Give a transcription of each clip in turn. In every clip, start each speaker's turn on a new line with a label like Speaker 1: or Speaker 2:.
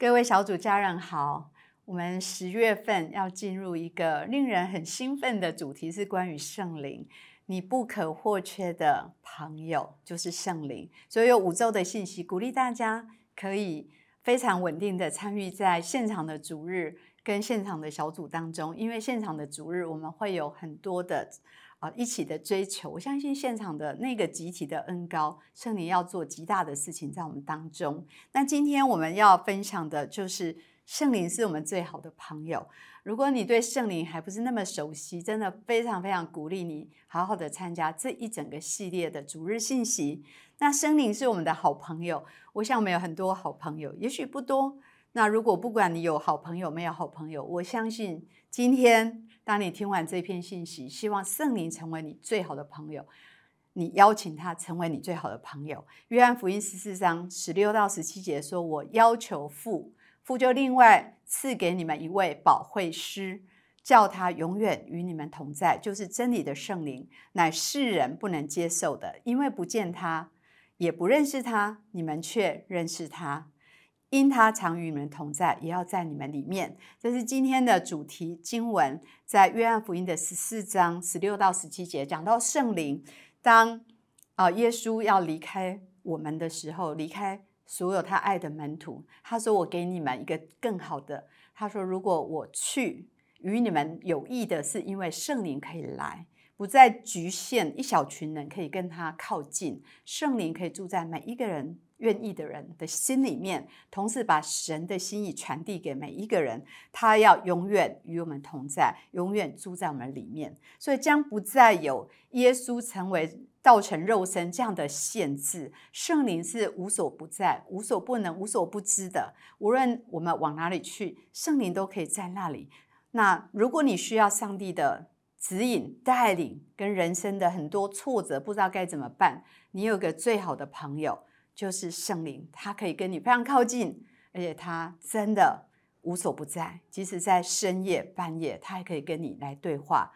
Speaker 1: 各位小组家人好，我们十月份要进入一个令人很兴奋的主题，是关于圣灵。你不可或缺的朋友就是圣灵。所以有五周的信息，鼓励大家可以非常稳定的参与在现场的主日跟现场的小组当中，因为现场的主日我们会有很多的。啊，一起的追求，我相信现场的那个集体的恩高圣灵要做极大的事情在我们当中。那今天我们要分享的就是圣灵是我们最好的朋友。如果你对圣灵还不是那么熟悉，真的非常非常鼓励你好好的参加这一整个系列的主日信息。那圣灵是我们的好朋友，我想我们有很多好朋友，也许不多。那如果不管你有好朋友没有好朋友，我相信今天。当你听完这篇信息，希望圣灵成为你最好的朋友，你邀请他成为你最好的朋友。约翰福音十四章十六到十七节说：“我要求父，父就另外赐给你们一位保惠师，叫他永远与你们同在，就是真理的圣灵，乃世人不能接受的，因为不见他，也不认识他，你们却认识他。”因他常与你们同在，也要在你们里面。这是今天的主题经文，在约翰福音的十四章十六到十七节，讲到圣灵。当啊耶稣要离开我们的时候，离开所有他爱的门徒，他说：“我给你们一个更好的。”他说：“如果我去与你们有益的，是因为圣灵可以来，不再局限一小群人可以跟他靠近，圣灵可以住在每一个人。”愿意的人的心里面，同时把神的心意传递给每一个人。他要永远与我们同在，永远住在我们里面。所以将不再有耶稣成为道成肉身这样的限制。圣灵是无所不在、无所不能、无所不知的。无论我们往哪里去，圣灵都可以在那里。那如果你需要上帝的指引、带领，跟人生的很多挫折不知道该怎么办，你有个最好的朋友。就是圣灵，他可以跟你非常靠近，而且他真的无所不在，即使在深夜半夜，他还可以跟你来对话。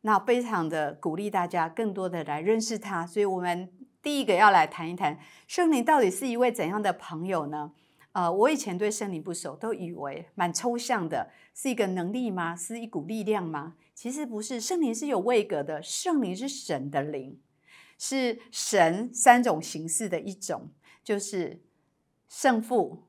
Speaker 1: 那非常的鼓励大家更多的来认识他。所以，我们第一个要来谈一谈圣灵到底是一位怎样的朋友呢？呃，我以前对圣灵不熟，都以为蛮抽象的，是一个能力吗？是一股力量吗？其实不是，圣灵是有位格的，圣灵是神的灵，是神三种形式的一种。就是圣父、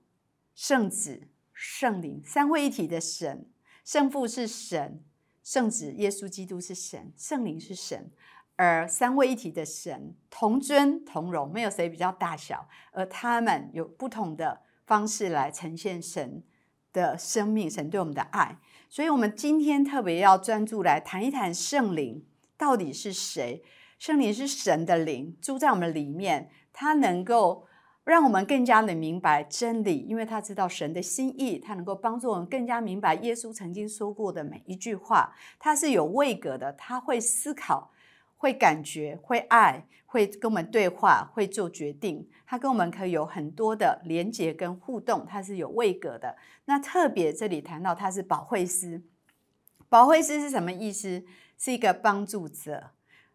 Speaker 1: 圣子、圣灵三位一体的神。圣父是神，圣子耶稣基督是神，圣灵是神。而三位一体的神同尊同荣，没有谁比较大小，而他们有不同的方式来呈现神的生命、神对我们的爱。所以，我们今天特别要专注来谈一谈圣灵到底是谁。圣灵是神的灵，住在我们里面，他能够。让我们更加的明白真理，因为他知道神的心意，他能够帮助我们更加明白耶稣曾经说过的每一句话。他是有位格的，他会思考，会感觉，会爱，会跟我们对话，会做决定。他跟我们可以有很多的连接跟互动，他是有位格的。那特别这里谈到他是保惠师，保惠师是什么意思？是一个帮助者，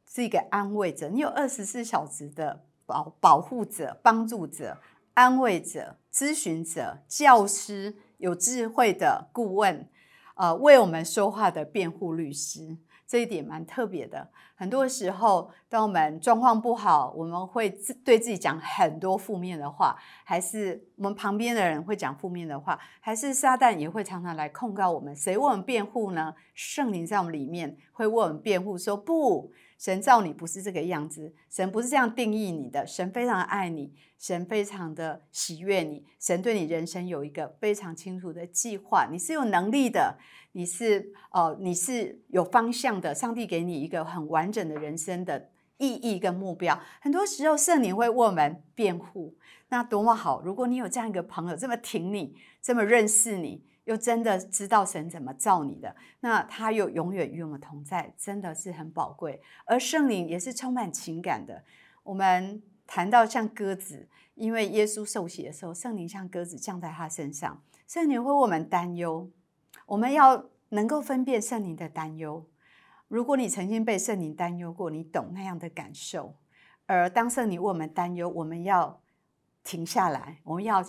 Speaker 1: 是一个安慰者。你有二十四小时的。保保护者、帮助者、安慰者、咨询者、教师、有智慧的顾问，呃，为我们说话的辩护律师，这一点蛮特别的。很多时候，当我们状况不好，我们会自对自己讲很多负面的话，还是我们旁边的人会讲负面的话，还是撒旦也会常常来控告我们？谁为我们辩护呢？圣灵在我们里面会为我们辩护，说不。神造你不是这个样子，神不是这样定义你的。神非常爱你，神非常的喜悦你，神对你人生有一个非常清楚的计划。你是有能力的，你是哦，你是有方向的。上帝给你一个很完整的人生的意义跟目标。很多时候，圣灵会为我们辩护，那多么好！如果你有这样一个朋友，这么挺你，这么认识你。又真的知道神怎么造你的，那他又永远与我们同在，真的是很宝贵。而圣灵也是充满情感的。我们谈到像鸽子，因为耶稣受洗的时候，圣灵像鸽子降在他身上，圣灵会为我们担忧。我们要能够分辨圣灵的担忧。如果你曾经被圣灵担忧过，你懂那样的感受。而当圣灵为我们担忧，我们要停下来，我们要。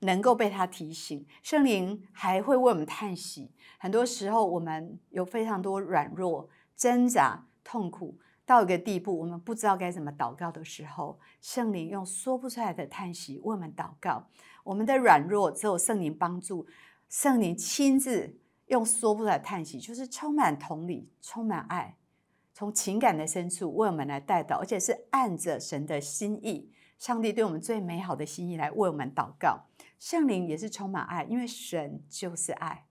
Speaker 1: 能够被他提醒，圣灵还会为我们叹息。很多时候，我们有非常多软弱、挣扎、痛苦，到一个地步，我们不知道该怎么祷告的时候，圣灵用说不出来的叹息为我们祷告。我们的软弱只有圣灵帮助，圣灵亲自用说不出来的叹息，就是充满同理、充满爱，从情感的深处为我们来带祷，而且是按着神的心意。上帝对我们最美好的心意来为我们祷告，圣灵也是充满爱，因为神就是爱。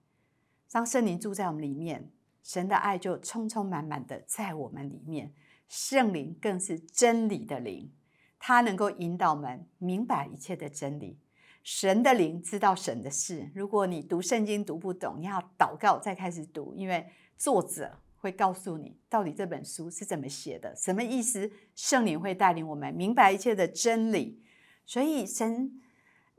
Speaker 1: 当圣灵住在我们里面，神的爱就充充满满的在我们里面。圣灵更是真理的灵，它能够引导我们明白一切的真理。神的灵知道神的事。如果你读圣经读不懂，你要祷告再开始读，因为作者。会告诉你到底这本书是怎么写的，什么意思？圣灵会带领我们明白一切的真理。所以神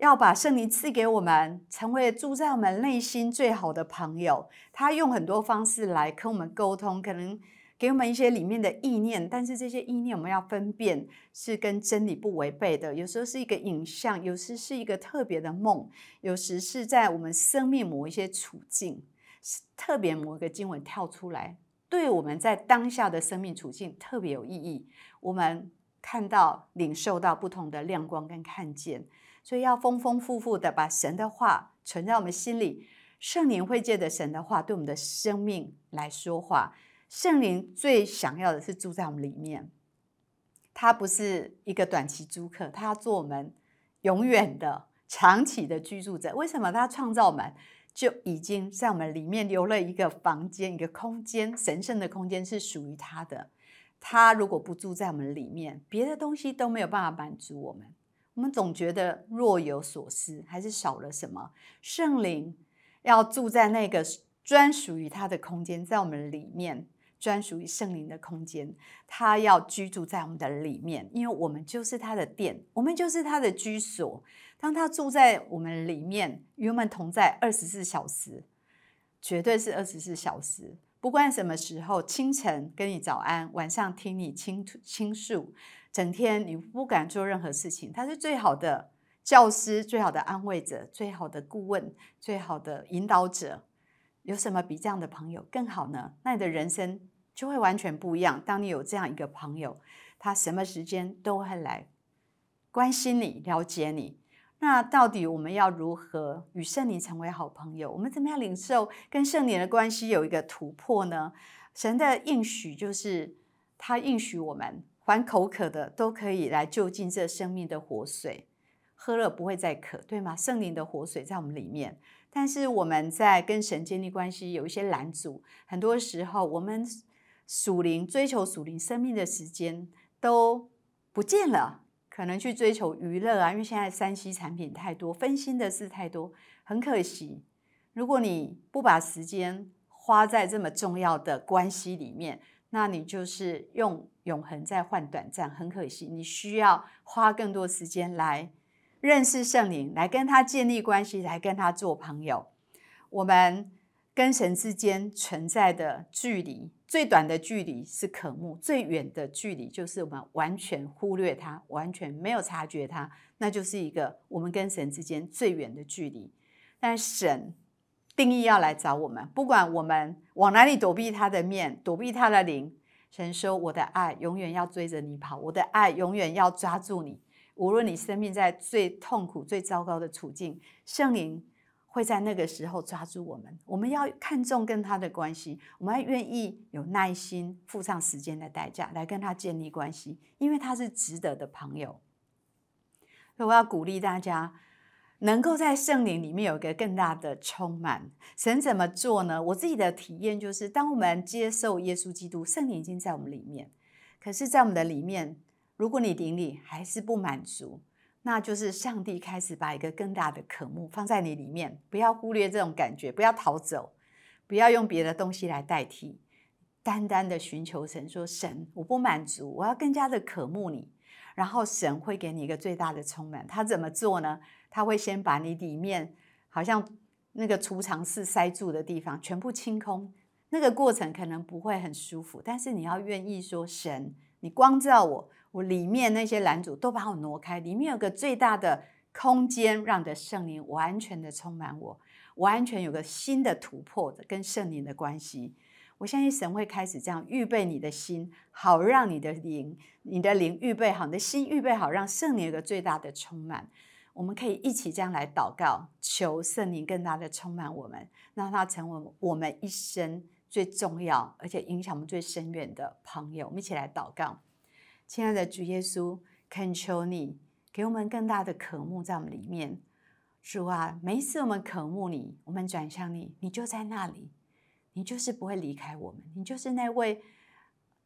Speaker 1: 要把圣灵赐给我们，成为住在我们内心最好的朋友。他用很多方式来跟我们沟通，可能给我们一些里面的意念，但是这些意念我们要分辨是跟真理不违背的。有时候是一个影像，有时是一个特别的梦，有时是在我们生命某一些处境，特别某一个经文跳出来。对我们在当下的生命处境特别有意义，我们看到、领受到不同的亮光跟看见，所以要丰丰富富的把神的话存在我们心里。圣灵会借着神的话对我们的生命来说话。圣灵最想要的是住在我们里面，他不是一个短期租客，他要做我们永远的、长期的居住者。为什么他创造我们？就已经在我们里面留了一个房间，一个空间，神圣的空间是属于他的。他如果不住在我们里面，别的东西都没有办法满足我们。我们总觉得若有所思，还是少了什么。圣灵要住在那个专属于他的空间，在我们里面。专属于圣灵的空间，他要居住在我们的里面，因为我们就是他的殿，我们就是他的居所。当他住在我们里面，与我们同在二十四小时，绝对是二十四小时，不管什么时候，清晨跟你早安，晚上听你倾倾诉，整天你不敢做任何事情，他是最好的教师，最好的安慰者，最好的顾问，最好的引导者。有什么比这样的朋友更好呢？那你的人生就会完全不一样。当你有这样一个朋友，他什么时间都会来关心你、了解你。那到底我们要如何与圣灵成为好朋友？我们怎么样领受跟圣灵的关系有一个突破呢？神的应许就是他应许我们，凡口渴的都可以来就近这生命的活水，喝了不会再渴，对吗？圣灵的活水在我们里面。但是我们在跟神建立关系有一些拦阻，很多时候我们属灵追求属灵生命的时间都不见了，可能去追求娱乐啊，因为现在三 C 产品太多，分心的事太多，很可惜。如果你不把时间花在这么重要的关系里面，那你就是用永恒在换短暂，很可惜。你需要花更多时间来。认识圣灵，来跟他建立关系，来跟他做朋友。我们跟神之间存在的距离，最短的距离是渴慕，最远的距离就是我们完全忽略他，完全没有察觉他，那就是一个我们跟神之间最远的距离。但神定义要来找我们，不管我们往哪里躲避他的面，躲避他的灵，神说：“我的爱永远要追着你跑，我的爱永远要抓住你。”无论你生命在最痛苦、最糟糕的处境，圣灵会在那个时候抓住我们。我们要看重跟他的关系，我们要愿意有耐心，付上时间的代价来跟他建立关系，因为他是值得的朋友。所以我要鼓励大家，能够在圣灵里面有一个更大的充满。神怎么做呢？我自己的体验就是，当我们接受耶稣基督，圣灵已经在我们里面，可是，在我们的里面。如果你顶里还是不满足，那就是上帝开始把一个更大的渴慕放在你里面。不要忽略这种感觉，不要逃走，不要用别的东西来代替，单单的寻求神，说神，我不满足，我要更加的渴慕你。然后神会给你一个最大的充满。他怎么做呢？他会先把你里面好像那个储藏室塞住的地方全部清空。那个过程可能不会很舒服，但是你要愿意说神，你光照我。我里面那些拦阻都把我挪开，里面有个最大的空间，让的圣灵完全的充满我，完全有个新的突破的跟圣灵的关系。我相信神会开始这样预备你的心，好让你的灵，你的灵预备好，你的心预备好，让圣灵有个最大的充满。我们可以一起这样来祷告，求圣灵更大的充满我们，让他成为我们一生最重要而且影响我们最深远的朋友。我们一起来祷告，亲爱的主耶稣，恳求你给我们更大的渴慕在我们里面。主啊，每一次我们渴慕你，我们转向你，你就在那里。你就是不会离开我们，你就是那位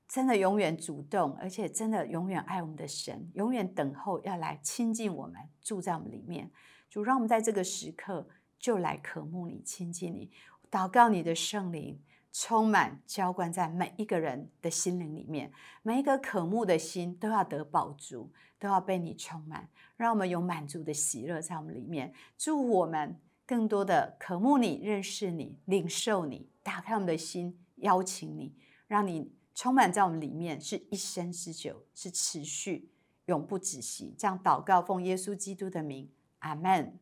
Speaker 1: 真的永远主动，而且真的永远爱我们的神，永远等候要来亲近我们，住在我们里面。主让我们在这个时刻就来渴慕你，亲近你，祷告你的圣灵充满浇灌在每一个人的心灵里面，每一个渴慕的心都要得饱足，都要被你充满，让我们有满足的喜乐在我们里面。祝我们。更多的渴慕你，认识你，领受你，打开我们的心，邀请你，让你充满在我们里面，是一生之久，是持续，永不止息。这样祷告，奉耶稣基督的名，阿门。